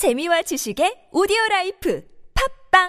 재미와 지식의 오디오 라이프 팟빵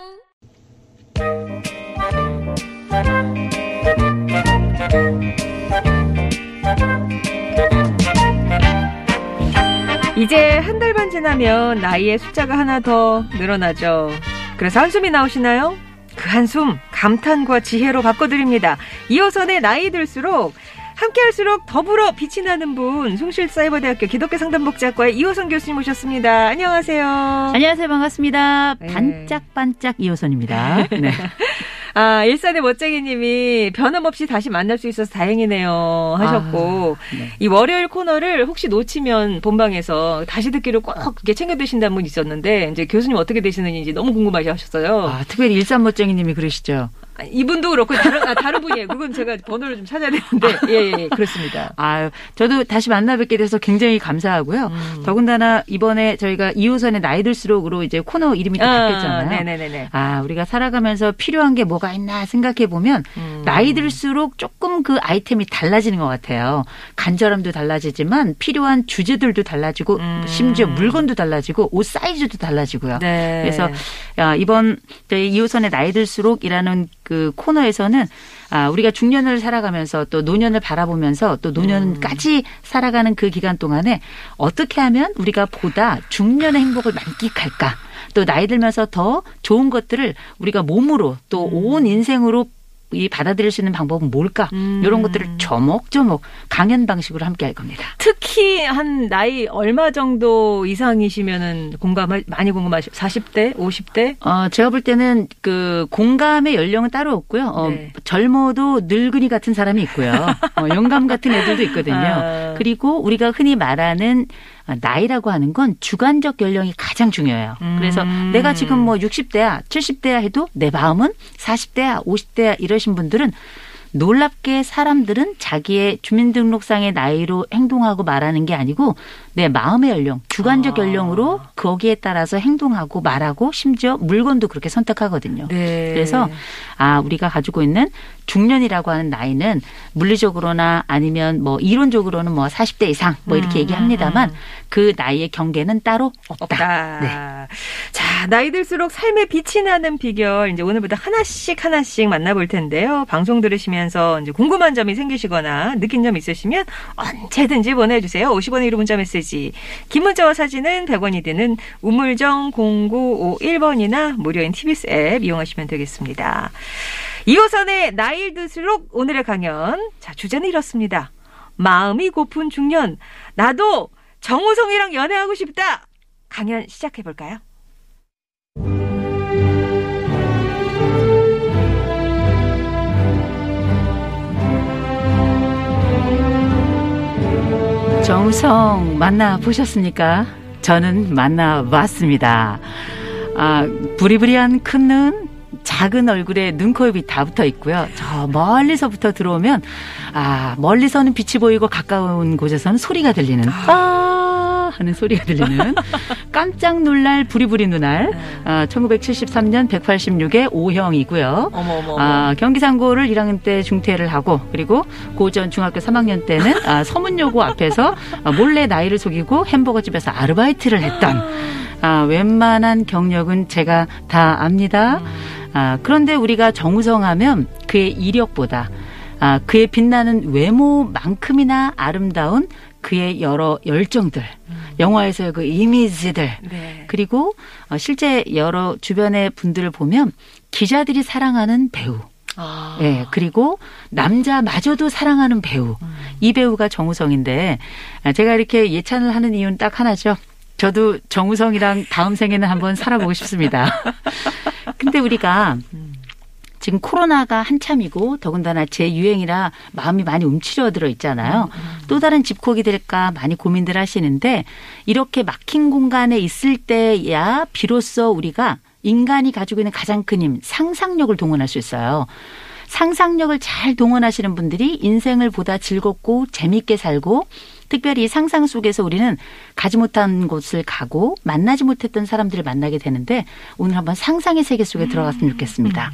이제 한 달 반 지나면 나이의 숫자가 하나 더 늘어나죠. 그래서 한숨이 나오시나요? 그 한숨 감탄과 지혜로 바꿔드립니다. 이호선의 나이 들수록 함께할수록 더불어 빛이 나는 분 숭실사이버대학교 기독교 상담복지학과의 이호선 교수님 모셨습니다. 안녕하세요. 안녕하세요. 반갑습니다. 네. 반짝반짝 이호선입니다. 네. 아, 일산의 멋쟁이님이 변함없이 다시 만날 수 있어서 다행이네요 하셨고 아, 네. 이 월요일 코너를 혹시 놓치면 본방에서 다시 듣기를 꼭 이렇게 챙겨 드신다는 분 있었는데 이제 교수님 어떻게 되시는지 너무 궁금하셨어요. 아, 특별히 일산 멋쟁이님이 그러시죠. 아, 이분도 그렇고 다른, 아, 다른 분이에요. 그건 제가 번호를 좀 찾아야 되는데 예, 예, 예, 그렇습니다. 아, 저도 다시 만나 뵙게 돼서 굉장히 감사하고요. 음. 더군다나 이번에 저희가 이호선의 나이 들수록으로 이제 코너 이름이 또 바뀌었잖아요. 네네네네. 아, 우리가 살아가면서 필요한 게 뭐가 있나 생각해 보면 음. 나이 들수록 조금 그 아이템이 달라지는 것 같아요. 간절함도 달라지지만 필요한 주제들도 달라지고 음. 심지어 물건도 달라지고 옷 사이즈도 달라지고요. 네. 그래서 야, 이번 저희 이호선의 나이 들수록이라는 그 코너에서는 아, 우리가 중년을 살아가면서 또 노년을 바라보면서 또 노년까지 살아가는 그 기간 동안에 어떻게 하면 우리가 보다 중년의 행복을 만끽할까? 또 나이 들면서 더 좋은 것들을 우리가 몸으로 또온 인생으로 이 받아들일 수 있는 방법은 뭘까? 음. 이런 것들을 조목조목 강연 방식으로 함께 할 겁니다. 특히 한 나이 얼마 정도 이상이시면은 공감 많이 공감하시 40대, 50대? 어, 제가 볼 때는 그 공감의 연령은 따로 없고요. 어, 네. 젊어도 늙은이 같은 사람이 있고요. 어, 영감 같은 애들도 있거든요. 아. 그리고 우리가 흔히 말하는 나이라고 하는 건 주관적 연령이 가장 중요해요. 그래서 음. 내가 지금 뭐 60대야, 70대야 해도 내 마음은 40대야, 50대야 이러신 분들은 놀랍게 사람들은 자기의 주민등록상의 나이로 행동하고 말하는 게 아니고 내 마음의 연령, 주관적 아. 연령으로 거기에 따라서 행동하고 말하고 심지어 물건도 그렇게 선택하거든요. 네. 그래서 아 우리가 가지고 있는 중년이라고 하는 나이는 물리적으로나 아니면 뭐 이론적으로는 뭐 40대 이상 뭐 이렇게 음, 얘기합니다만 음. 그 나이의 경계는 따로 없다. 없다. 네. 자, 나이 들수록 삶에 빛이 나는 비결 이제 오늘부터 하나씩 하나씩 만나볼 텐데요. 방송 들으시면서 이제 궁금한 점이 생기시거나 느낀 점 있으시면 언제든지 보내주세요. 50원의 유료 문자 메시지. 긴 문자와 사진은 100원이 드는 우물정 0951번이나 무료인 TBS 앱 이용하시면 되겠습니다. 이호선의 나이 들수록 오늘의 강연. 자, 주제는 이렇습니다. 마음이 고픈 중년. 나도 정우성이랑 연애하고 싶다. 강연 시작해 볼까요? 정우성 만나 보셨습니까? 저는 만나 봤습니다. 아, 부리부리한 큰 눈, 작은 얼굴에 눈 코 입이 다 붙어 있고요. 저 멀리서부터 들어오면 아, 멀리서는 빛이 보이고 가까운 곳에서는 소리가 들리는 아 하는 소리가 들리는 깜짝 놀랄 부리부리 눈알. 아, 1973년 186의 O형이고요. 어머 어머. 아, 경기상고를 1학년 때 중퇴를 하고 그리고 고전 중학교 3학년 때는 아, 서문여고 앞에서 아, 몰래 나이를 속이고 햄버거 집에서 아르바이트를 했던 아, 웬만한 경력은 제가 다 압니다. 아, 그런데 우리가 정우성 하면 그의 이력보다 아, 그의 빛나는 외모만큼이나 아름다운 그의 여러 열정들, 영화에서의 그 이미지들, 네. 그리고 어, 실제 여러 주변의 분들을 보면 기자들이 사랑하는 배우. 아. 예, 그리고 남자마저도 사랑하는 배우. 이 배우가 정우성인데 아, 제가 이렇게 예찬을 하는 이유는 딱 하나죠. 저도 정우성이랑 다음 생에는 한번 살아보고 싶습니다. 근데 우리가 지금 코로나가 한참이고 더군다나 재유행이라 마음이 많이 움츠러들어 있잖아요. 또 다른 집콕이 될까 많이 고민들 하시는데 이렇게 막힌 공간에 있을 때야 비로소 우리가 인간이 가지고 있는 가장 큰 힘, 상상력을 동원할 수 있어요. 상상력을 잘 동원하시는 분들이 인생을 보다 즐겁고 재미있게 살고 특별히 상상 속에서 우리는 가지 못한 곳을 가고 만나지 못했던 사람들을 만나게 되는데 오늘 한번 상상의 세계 속에 들어갔으면 좋겠습니다.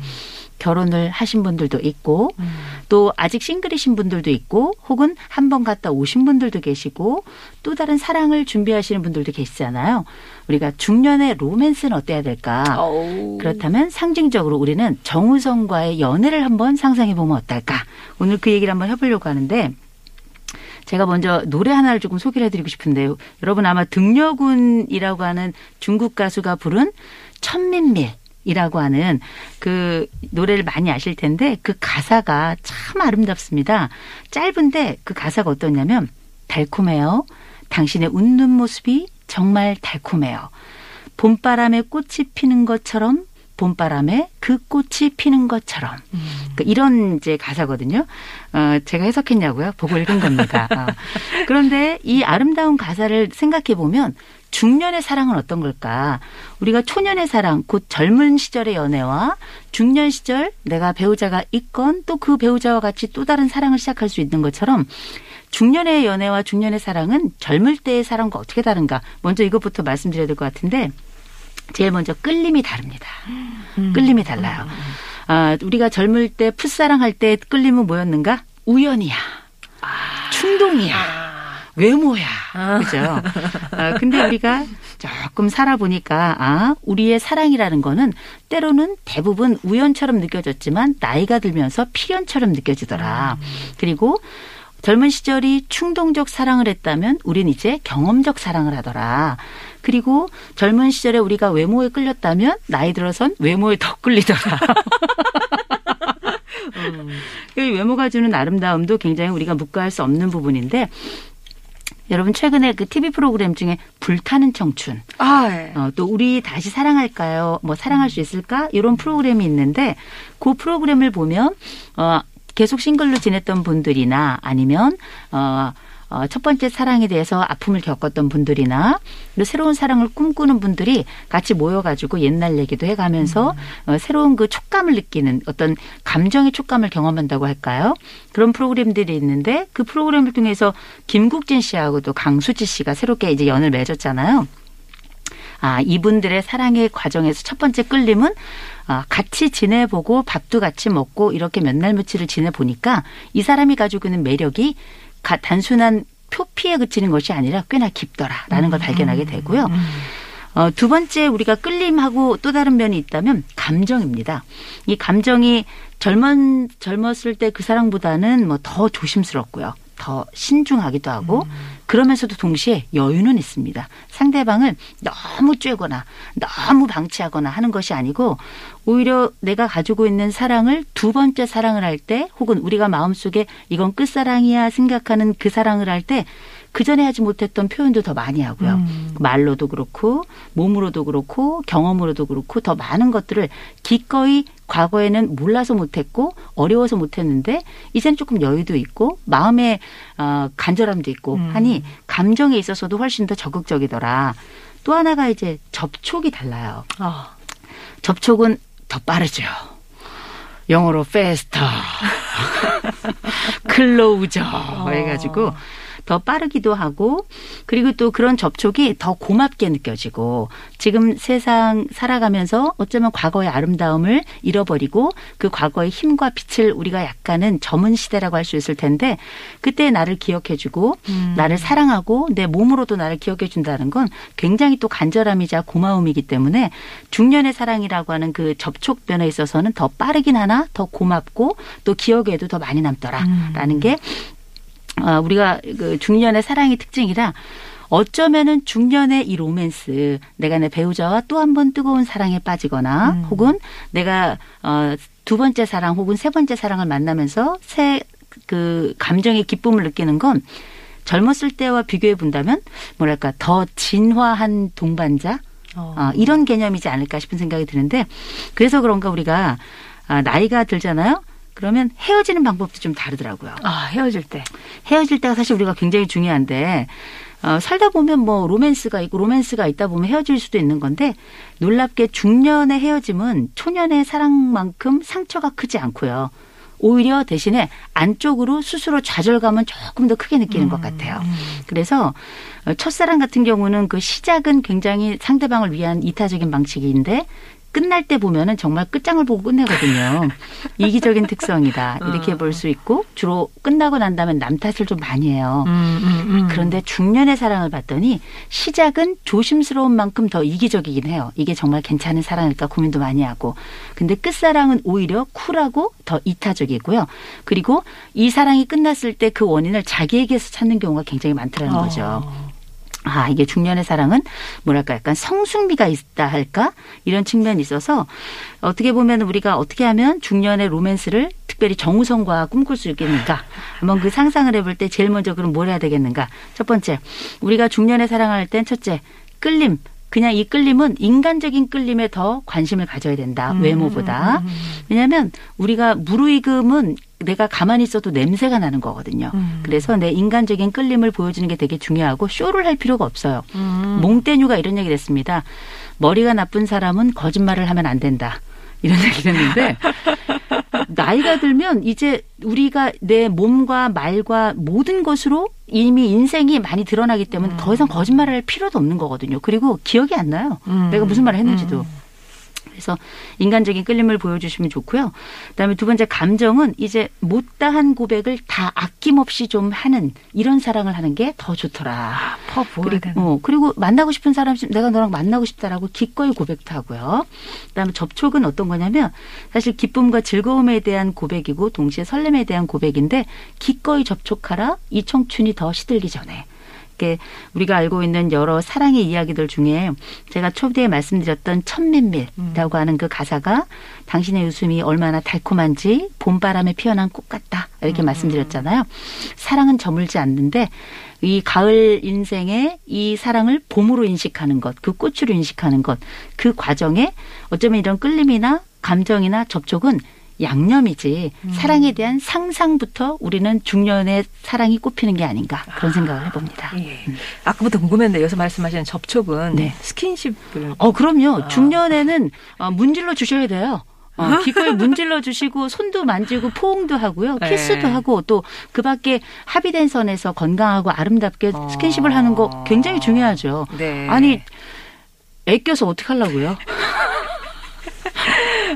결혼을 하신 분들도 있고 음. 또 아직 싱글이신 분들도 있고 혹은 한 번 갔다 오신 분들도 계시고 또 다른 사랑을 준비하시는 분들도 계시잖아요. 우리가 중년의 로맨스는 어때야 될까? 어우. 그렇다면 상징적으로 우리는 정우성과의 연애를 한번 상상해 보면 어떨까? 오늘 그 얘기를 한번 해보려고 하는데 제가 먼저 노래 하나를 조금 소개를 해드리고 싶은데요. 여러분 아마 등려군이라고 하는 중국 가수가 부른 천민밀. 이라고 하는 그 노래를 많이 아실 텐데 그 가사가 참 아름답습니다. 짧은데 그 가사가 어떠냐면 달콤해요. 당신의 웃는 모습이 정말 달콤해요. 봄바람에 꽃이 피는 것처럼 봄바람에 그 꽃이 피는 것처럼 그 이런 이제 가사거든요. 어, 제가 해석했냐고요? 보고 읽은 겁니다. 어. 그런데 이 아름다운 가사를 생각해 보면 중년의 사랑은 어떤 걸까? 우리가 초년의 사랑, 곧 젊은 시절의 연애와 중년 시절 내가 배우자가 있건 또 그 배우자와 같이 또 다른 사랑을 시작할 수 있는 것처럼 중년의 연애와 중년의 사랑은 젊을 때의 사랑과 어떻게 다른가? 먼저 이것부터 말씀드려야 될 것 같은데 제일 먼저 끌림이 다릅니다. 음. 끌림이 달라요. 아, 우리가 젊을 때 풋사랑할 때 끌림은 뭐였는가? 우연이야. 충동이야. 외모야. 아. 그죠? 아, 근데 우리가 조금 살아보니까, 아, 우리의 사랑이라는 거는 때로는 대부분 우연처럼 느껴졌지만 나이가 들면서 필연처럼 느껴지더라. 그리고 젊은 시절이 충동적 사랑을 했다면 우린 이제 경험적 사랑을 하더라. 그리고 젊은 시절에 우리가 외모에 끌렸다면 나이 들어선 외모에 더 끌리더라. 이 외모가 주는 아름다움도 굉장히 우리가 묵과할 수 없는 부분인데 여러분 최근에 그 TV 프로그램 중에 불타는 청춘 아, 예. 어, 또 우리 다시 사랑할까요? 뭐 사랑할 수 있을까? 이런 프로그램이 있는데 그 프로그램을 보면 어 계속 싱글로 지냈던 분들이나 아니면 어 어, 첫 번째 사랑에 대해서 아픔을 겪었던 분들이나 새로운 사랑을 꿈꾸는 분들이 같이 모여가지고 옛날 얘기도 해가면서 어, 새로운 그 촉감을 느끼는 어떤 감정의 촉감을 경험한다고 할까요? 그런 프로그램들이 있는데 그 프로그램을 통해서 김국진 씨하고 또 강수지 씨가 새롭게 이제 연을 맺었잖아요. 아, 이분들의 사랑의 과정에서 첫 번째 끌림은 아, 같이 지내보고 밥도 같이 먹고 이렇게 몇 날 며칠을 지내보니까 이 사람이 가지고 있는 매력이 가, 단순한 표피에 그치는 것이 아니라 꽤나 깊더라라는 걸 발견하게 되고요. 어, 두 번째 우리가 끌림하고 또 다른 면이 있다면 감정입니다. 이 감정이 젊은 젊었을 때 그 사랑보다는 뭐 더 조심스럽고요. 더 신중하기도 하고 그러면서도 동시에 여유는 있습니다. 상대방을 너무 쬐거나 너무 방치하거나 하는 것이 아니고 오히려 내가 가지고 있는 사랑을 두 번째 사랑을 할 때 혹은 우리가 마음속에 이건 끝사랑이야 생각하는 그 사랑을 할 때 그 전에 하지 못했던 표현도 더 많이 하고요. 음. 말로도 그렇고 몸으로도 그렇고 경험으로도 그렇고 더 많은 것들을 기꺼이 과거에는 몰라서 못했고 어려워서 못했는데 이젠 조금 여유도 있고 마음의 어, 간절함도 있고 음. 하니 감정에 있어서도 훨씬 더 적극적이더라. 또 하나가 이제 접촉이 달라요. 아. 접촉은 더 빠르죠. 영어로 faster, closer 해가지고 더 빠르기도 하고 그리고 또 그런 접촉이 더 고맙게 느껴지고 지금 세상 살아가면서 어쩌면 과거의 아름다움을 잃어버리고 그 과거의 힘과 빛을 우리가 약간은 점은 시대라고 할 수 있을 텐데 그때 나를 기억해주고 음. 나를 사랑하고 내 몸으로도 나를 기억해준다는 건 굉장히 또 간절함이자 고마움이기 때문에 중년의 사랑이라고 하는 그 접촉 면에 있어서는 더 빠르긴 하나 더 고맙고 또 기억에도 더 많이 남더라라는 음. 게 아, 우리가 그 중년의 사랑의 특징이라 어쩌면은 중년의 이 로맨스 내가 내 배우자와 또 한 번 뜨거운 사랑에 빠지거나 음. 혹은 내가 어 두 번째 사랑 혹은 세 번째 사랑을 만나면서 새 그 감정의 기쁨을 느끼는 건 젊었을 때와 비교해 본다면 뭐랄까 더 진화한 동반자 어. 아, 이런 개념이지 않을까 싶은 생각이 드는데 그래서 그런가 우리가 아, 나이가 들잖아요. 그러면 헤어지는 방법도 좀 다르더라고요. 아, 헤어질 때. 헤어질 때가 사실 우리가 굉장히 중요한데 어, 살다 보면 뭐 로맨스가 있고 로맨스가 있다 보면 헤어질 수도 있는 건데 놀랍게 중년의 헤어짐은 초년의 사랑만큼 상처가 크지 않고요. 오히려 대신에 안쪽으로 스스로 좌절감은 조금 더 크게 느끼는 것 같아요. 그래서 어, 첫사랑 같은 경우는 그 시작은 굉장히 상대방을 위한 이타적인 방식인데 끝날 때 보면은 정말 끝장을 보고 끝내거든요. 이기적인 특성이다. 이렇게 볼 수 있고 주로 끝나고 난 다음에 남 탓을 좀 많이 해요. 음, 음, 음. 그런데 중년의 사랑을 봤더니 시작은 조심스러운 만큼 더 이기적이긴 해요. 이게 정말 괜찮은 사랑일까 고민도 많이 하고. 근데 끝사랑은 오히려 쿨하고 더 이타적이고요. 그리고 이 사랑이 끝났을 때 그 원인을 자기에게서 찾는 경우가 굉장히 많더라는 어. 거죠. 아, 이게 중년의 사랑은 뭐랄까 약간 성숙미가 있다 할까? 이런 측면이 있어서 어떻게 보면 우리가 어떻게 하면 중년의 로맨스를 특별히 정우성과 꿈꿀 수 있겠는가? 한번 그 상상을 해볼 때 제일 먼저 그럼 뭘 해야 되겠는가? 첫 번째, 우리가 중년의 사랑을 할땐 첫째, 끌림. 그냥 이 끌림은 인간적인 끌림에 더 관심을 가져야 된다. 음, 외모보다. 왜냐하면 우리가 무르익음은 내가 가만히 있어도 냄새가 나는 거거든요. 음. 그래서 내 인간적인 끌림을 보여주는 게 되게 중요하고 쇼를 할 필요가 없어요. 음. 몽테뉴가 이런 얘기를 했습니다. 머리가 나쁜 사람은 거짓말을 하면 안 된다. 이런 얘기를 했는데 나이가 들면 이제 우리가 내 몸과 말과 모든 것으로 이미 인생이 많이 드러나기 때문에 더 이상 거짓말을 할 필요도 없는 거거든요. 그리고 기억이 안 나요. 음. 내가 무슨 말을 했는지도. 그래서 인간적인 끌림을 보여주시면 좋고요. 그다음에 두 번째 감정은 이제 못다한 고백을 다 아낌없이 좀 하는 이런 사랑을 하는 게 더 좋더라. 퍼 보여야 되는. 어, 그리고 만나고 싶은 사람 내가 너랑 만나고 싶다라고 기꺼이 고백도 하고요. 그다음에 접촉은 어떤 거냐면 사실 기쁨과 즐거움에 대한 고백이고 동시에 설렘에 대한 고백인데 기꺼이 접촉하라 이 청춘이 더 시들기 전에. 이렇게 우리가 알고 있는 여러 사랑의 이야기들 중에 제가 초대에 말씀드렸던 천맨밀이라고 하는 그 가사가 당신의 웃음이 얼마나 달콤한지 봄바람에 피어난 꽃 같다. 이렇게 말씀드렸잖아요. 사랑은 저물지 않는데 이 가을 인생에 이 사랑을 봄으로 인식하는 것, 그 꽃으로 인식하는 것, 그 과정에 어쩌면 이런 끌림이나 감정이나 접촉은 양념이지 사랑에 대한 상상부터 우리는 중년의 사랑이 꼽히는 게 아닌가 그런 생각을 해봅니다. 예. 아까부터 궁금했는데 여기서 말씀하시는 접촉은 네. 스킨십을 어 그럼요. 아. 중년에는 어, 문질러 주셔야 돼요. 어, 기꺼이 문질러 주시고 손도 만지고 포옹도 하고요, 네. 키스도 하고 또 그 밖에 합의된 선에서 건강하고 아름답게 어. 스킨십을 하는 거 굉장히 중요하죠. 네. 아니 애껴서 어떻게 하려고요?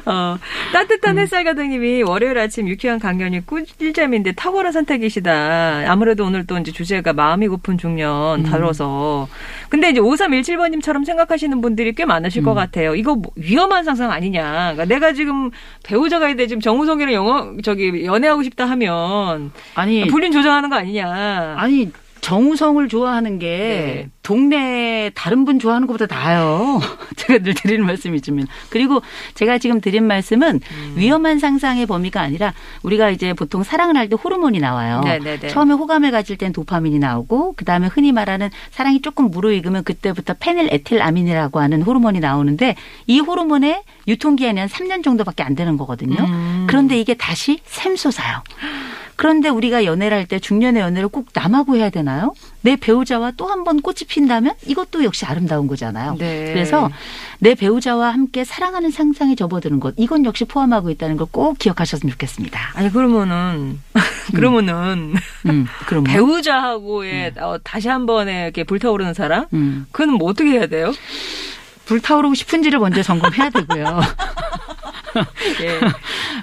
어, 따뜻한 햇살 가득님이 월요일 아침 유쾌한 강연이 꿀잼인데 탁월한 선택이시다. 아무래도 오늘 또 이제 주제가 마음이 고픈 중년 음. 다뤄서. 근데 이제 5317번님처럼 생각하시는 분들이 꽤 많으실 것 음. 같아요. 이거 뭐 위험한 상상 아니냐. 그러니까 내가 지금 배우자가 있는데 지금 정우성이랑 영어, 저기 연애하고 싶다 하면 아니 불륜 조장하는 거 아니냐. 아니 정우성을 좋아하는 게 네. 동네 다른 분 좋아하는 것보다 나아요. 제가 늘 드리는 말씀이지만 그리고 제가 지금 드린 말씀은 음. 위험한 상상의 범위가 아니라 우리가 이제 보통 사랑을 할 때 호르몬이 나와요. 네네네. 처음에 호감을 가질 땐 도파민이 나오고 그 다음에 흔히 말하는 사랑이 조금 무르익으면 그때부터 페닐 에틸아민이라고 하는 호르몬이 나오는데 이 호르몬의 유통기한이 한 3년 정도밖에 안 되는 거거든요. 음. 그런데 이게 다시 샘솟아요. 그런데 우리가 연애를 할 때 중년의 연애를 꼭 남하고 해야 되나요? 내 배우자와 또 한 번 꽃이 핀다면 이것도 역시 아름다운 거잖아요. 네. 그래서 내 배우자와 함께 사랑하는 상상에 접어드는 것 이건 역시 포함하고 있다는 걸 꼭 기억하셨으면 좋겠습니다. 아니 그러면은 그러면은 음, 그럼 뭐? 배우자하고의 어, 다시 한 번에 이렇게 불타오르는 사랑? 음, 그건 뭐 어떻게 해야 돼요? 불타오르고 싶은지를 먼저 점검해야 되고요.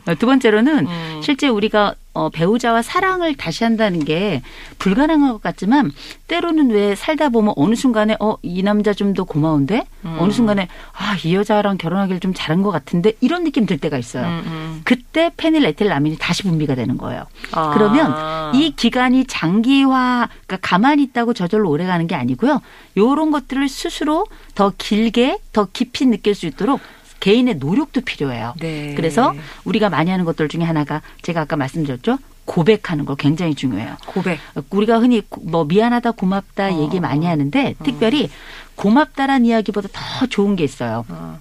예. 두 번째로는 음. 실제 우리가 어, 배우자와 사랑을 다시 한다는 게 불가능한 것 같지만 때로는 왜 살다 보면 어느 순간에 어 이 남자 좀 더 고마운데 음. 어느 순간에 아이 여자랑 결혼하기를 좀 잘한 것 같은데 이런 느낌 들 때가 있어요. 음, 음. 그때 페닐에틸라민이 다시 분비가 되는 거예요. 아. 그러면 이 기간이 장기화, 그러니까 가만히 있다고 저절로 오래 가는 게 아니고요. 요런 것들을 스스로 더 길게, 더 깊이 느낄 수 있도록 개인의 노력도 필요해요. 네. 그래서 우리가 많이 하는 것들 중에 하나가 제가 아까 말씀드렸죠. 고백하는 거 굉장히 중요해요. 고백. 우리가 흔히 고- 뭐 미안하다, 고맙다 어. 얘기 많이 하는데 특별히 고맙다란 이야기보다 더 좋은 게 있어요. 어.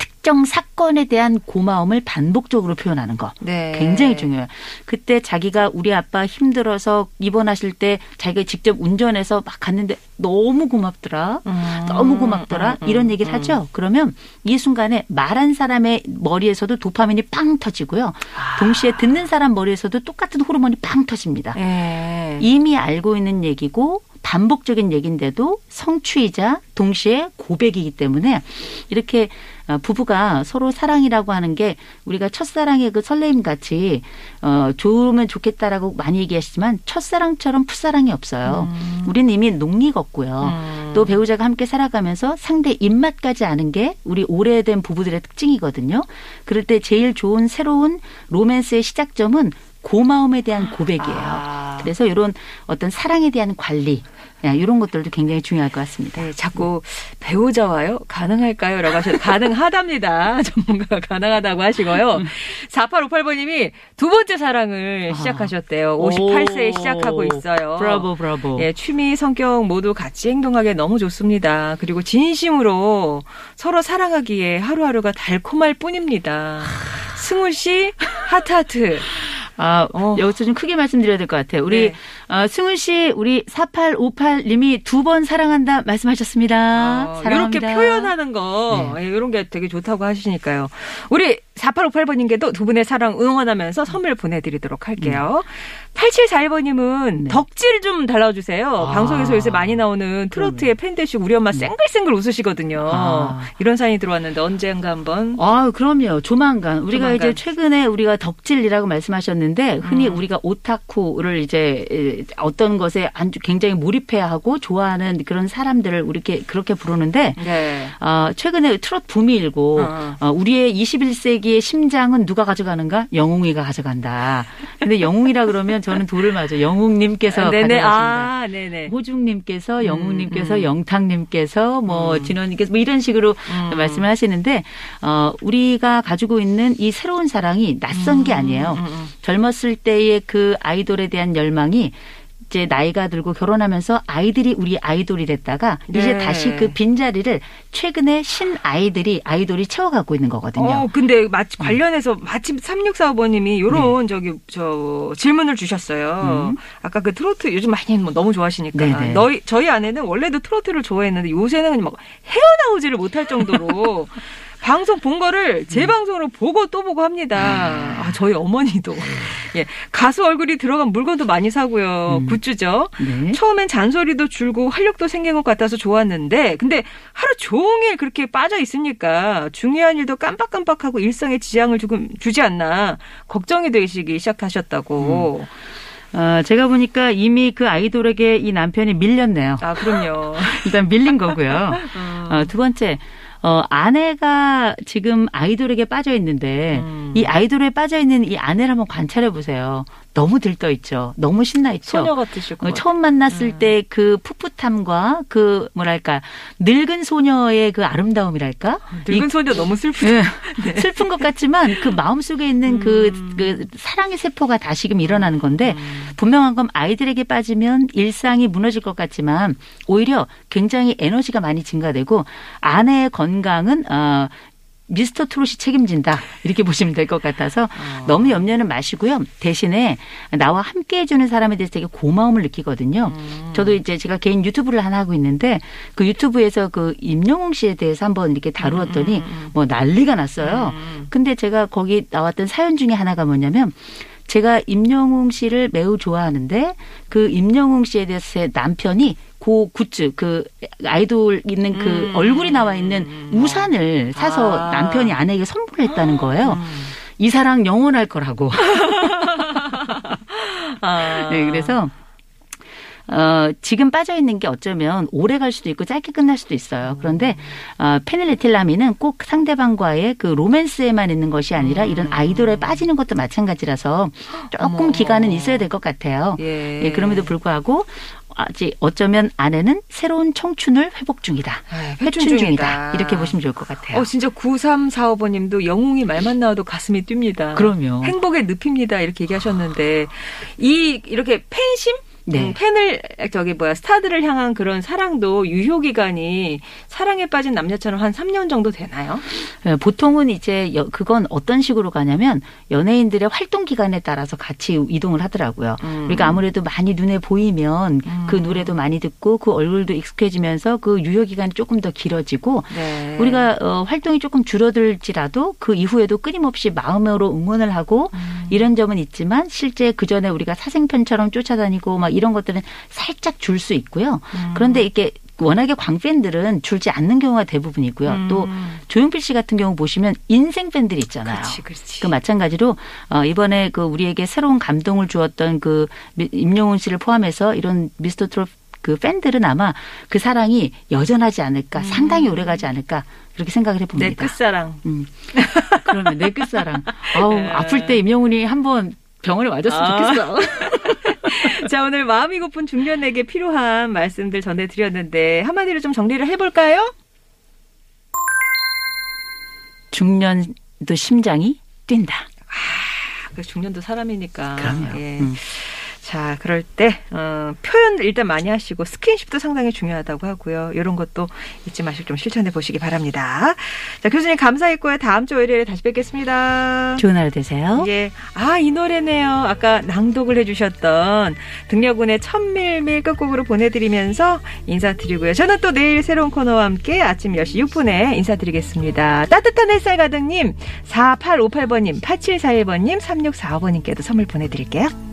특정 사건에 대한 고마움을 반복적으로 표현하는 거. 네. 굉장히 중요해요. 그때 자기가 우리 아빠 힘들어서 입원하실 때 자기가 직접 운전해서 막 갔는데 너무 고맙더라. 음. 너무 고맙더라. 음, 음, 이런 얘기를 음. 하죠. 그러면 이 순간에 말한 사람의 머리에서도 도파민이 빵 터지고요. 아. 동시에 듣는 사람 머리에서도 똑같은 호르몬이 빵 터집니다. 예. 이미 알고 있는 얘기고 반복적인 얘기인데도 성취이자 동시에 고백이기 때문에 이렇게 어, 부부가 서로 사랑이라고 하는 게 우리가 첫사랑의 그 설레임 같이 어 좋으면 좋겠다라고 많이 얘기하시지만 첫사랑처럼 풋사랑이 없어요. 음. 우리는 이미 농익었고요. 음. 또 배우자가 함께 살아가면서 상대 입맛까지 아는 게 우리 오래된 부부들의 특징이거든요. 그럴 때 제일 좋은 새로운 로맨스의 시작점은 고마움에 대한 고백이에요. 아. 그래서 이런 어떤 사랑에 대한 관리 이런 것들도 굉장히 중요할 것 같습니다. 네, 자꾸 배우자와요? 가능할까요? 라고 하셔도 가능하답니다. 전문가가 가능하다고 하시고요. 4858번님이 두 번째 사랑을 아. 시작하셨대요. 58세에 시작하고 있어요. 브라보, 브라보. 예, 취미, 성격 모두 같이 행동하기 너무 좋습니다. 그리고 진심으로 서로 사랑하기에 하루하루가 달콤할 뿐입니다. 승우 씨, 하트하트. 아, 어. 여기서 좀 크게 말씀드려야 될 것 같아요. 우리 네. 어, 승훈 씨, 우리 4858님이 두 번 사랑한다 말씀하셨습니다. 어, 사랑합니다. 이렇게 표현하는 거, 예, 이런 게 되게 좋다고 하시니까요. 우리 4858번님께도 두 분의 사랑 응원하면서 선물 보내드리도록 할게요. 8741번님은 네. 덕질 좀 달라주세요. 아. 방송에서 요새 많이 나오는 트로트의 팬 되시고 우리 엄마 쌩글쌩글 웃으시거든요. 아. 이런 사연이 들어왔는데 언젠가 한번. 아, 그럼요. 조만간. 우리가 조만간. 이제 최근에 우리가 덕질이라고 말씀하셨는데 흔히 음. 우리가 오타쿠를 이제 에, 어떤 것에 아주 굉장히 몰입해야 하고 좋아하는 그런 사람들을 우리게 그렇게 부르는데 네. 아, 최근에 트롯 붐이 일고 어. 어, 우리의 21세기의 심장은 누가 가져가는가? 영웅이가 가져간다. 근데 영웅이라 그러면 저는 돌을 맞아. 영웅님께서 네네. 가져가신다. 아, 네네. 호중님께서 영웅님께서 음. 영탁님께서 뭐 음. 진원님께서 뭐 이런 식으로 음. 말씀을 하시는데 어 우리가 가지고 있는 이 새로운 사랑이 낯선 게 아니에요. 음, 음. 젊었을 때의 그 아이돌에 대한 열망이 이제 나이가 들고 결혼하면서 아이들이 우리 아이돌이 됐다가 이제 네. 다시 그 빈자리를 최근에 신 아이들이 아이돌이 채워가고 있는 거거든요. 어, 근데 마치 관련해서 마침 3645번님이 요런 저기 저 질문을 주셨어요. 음. 아까 그 트로트 요즘 많이 뭐 너무 좋아하시니까 네네. 너희 저희 아내는 원래도 트로트를 좋아했는데 요새는 막 헤어나오지를 못할 정도로 방송 본 거를 제 방송으로 보고 또 보고 합니다. 아, 저희 어머니도 예 가수 얼굴이 들어간 물건도 많이 사고요. 음. 굿즈죠. 네. 처음엔 잔소리도 줄고 활력도 생긴 것 같아서 좋았는데 근데 하루 종일 그렇게 빠져 있으니까 중요한 일도 깜빡깜빡하고 일상에 지장을 조금 주지 않나 걱정이 되시기 시작하셨다고. 어, 제가 보니까 이미 그 아이돌에게 이 남편이 밀렸네요. 아 그럼요. 일단 밀린 거고요. 음. 어, 두 번째, 어, 아내가 지금 아이돌에게 빠져 있는데 음. 이 아이돌에 빠져 있는 이 아내를 한번 관찰해 보세요. 너무 들떠 있죠. 너무 신나 있죠. 소녀 같으실 것 어, 같아요. 처음 만났을 음. 때그 풋풋함과 그 뭐랄까 늙은 소녀의 그 아름다움이랄까 늙은 이- 소녀 너무 슬프다. 예, 슬픈 것 같지만 그 마음 속에 있는 그, 음. 그 사랑의 세포가 다시금 일어나는 건데 음. 분명한 건 아이들에게 빠지면 일상이 무너질 것 같지만 오히려 굉장히 에너지가 많이 증가되고 아내의 건강은 어 미스터 트롯이 책임진다 이렇게 보시면 될 것 같아서 어. 너무 염려는 마시고요 대신에 나와 함께 해주는 사람에 대해서 되게 고마움을 느끼거든요. 음. 저도 이제 제가 개인 유튜브를 하나 하고 있는데 그 유튜브에서 그 임영웅 씨에 대해서 한번 이렇게 다루었더니 음, 음, 음. 뭐 난리가 났어요. 음. 근데 제가 거기 나왔던 사연 중에 하나가 뭐냐면 제가 임영웅 씨를 매우 좋아하는데 그 임영웅 씨에 대해서 제 남편이 그 굿즈 그 아이돌 있는 그 음. 얼굴이 나와 있는 우산을 사서 아. 남편이 아내에게 선물했다는 거예요. 음. 이 사랑 영원할 거라고. 아. 네, 그래서 어, 지금 빠져 있는 게 어쩌면 오래 갈 수도 있고 짧게 끝날 수도 있어요. 그런데 어, 페닐레틸라민은 꼭 상대방과의 그 로맨스에만 있는 것이 아니라 이런 아이돌에 빠지는 것도 마찬가지라서 조금 어머. 기간은 있어야 될 것 같아요. 예. 예, 그럼에도 불구하고 아직 어쩌면 아내는 새로운 청춘을 회복 중이다. 아, 회춘 중이다. 이렇게 보시면 좋을 것 같아요. 어, 진짜 9345번님도 영웅이 말만 나와도 가슴이 뜁니다. 그럼요. 행복의 늪입니다. 이렇게 얘기하셨는데, 이, 이렇게 팬심? 네. 음, 팬을, 저기 뭐야, 스타들을 향한 그런 사랑도 유효 기간이 사랑에 빠진 남녀처럼 한 3년 정도 되나요? 예, 보통은 이제 여- 그건 어떤 식으로 가냐면 연예인들의 활동 기간에 따라서 같이 이동을 하더라고요. 음. 그러니까 아무래도 많이 눈에 보이면 음. 그 노래도 많이 듣고 그 얼굴도 익숙해지면서 그 유효 기간이 조금 더 길어지고 네. 우리가 어, 활동이 조금 줄어들지라도 그 이후에도 끊임없이 마음으로 응원을 하고 음. 이런 점은 있지만 실제 그 전에 우리가 사생팬처럼 쫓아다니고 막 이런 것들은 살짝 줄 수 있고요. 음. 그런데 이게 워낙에 광팬들은 줄지 않는 경우가 대부분이고요. 음. 또 조용필 씨 같은 경우 보시면 인생 팬들이 있잖아요. 그렇지, 그렇지. 그 마찬가지로 어 이번에 그 우리에게 새로운 감동을 주었던 그 미- 임영웅 씨를 포함해서 이런 미스터 트롯 그 팬들은 아마 그 사랑이 여전하지 않을까, 상당히 오래가지 않을까 그렇게 생각을 내 해봅니다. 끝사랑. 음. 그러면 내 끝사랑. 아우 네. 아플 때 임영웅이 한번 병원에 와줬으면 아. 좋겠어. 자, 오늘 마음이 고픈 중년에게 필요한 말씀들 전해드렸는데, 한마디로 좀 정리를 해볼까요? 중년도 심장이 뛴다. 그 중년도 사람이니까. 그럼요. 예. 음. 자, 그럴 때, 어, 표현 일단 많이 하시고, 스킨십도 상당히 중요하다고 하고요. 이런 것도 잊지 마시고 좀 실천해 보시기 바랍니다. 자, 교수님 감사했고요. 다음 주 월요일에 다시 뵙겠습니다. 좋은 하루 되세요. 예. 아, 이 노래네요. 아까 낭독을 해주셨던 등려군의 천밀밀 끝곡으로 보내드리면서 인사드리고요. 저는 또 내일 새로운 코너와 함께 아침 10시 6분에 인사드리겠습니다. 따뜻한 햇살 가득님, 4858번님, 8741번님, 3645번님께도 선물 보내드릴게요.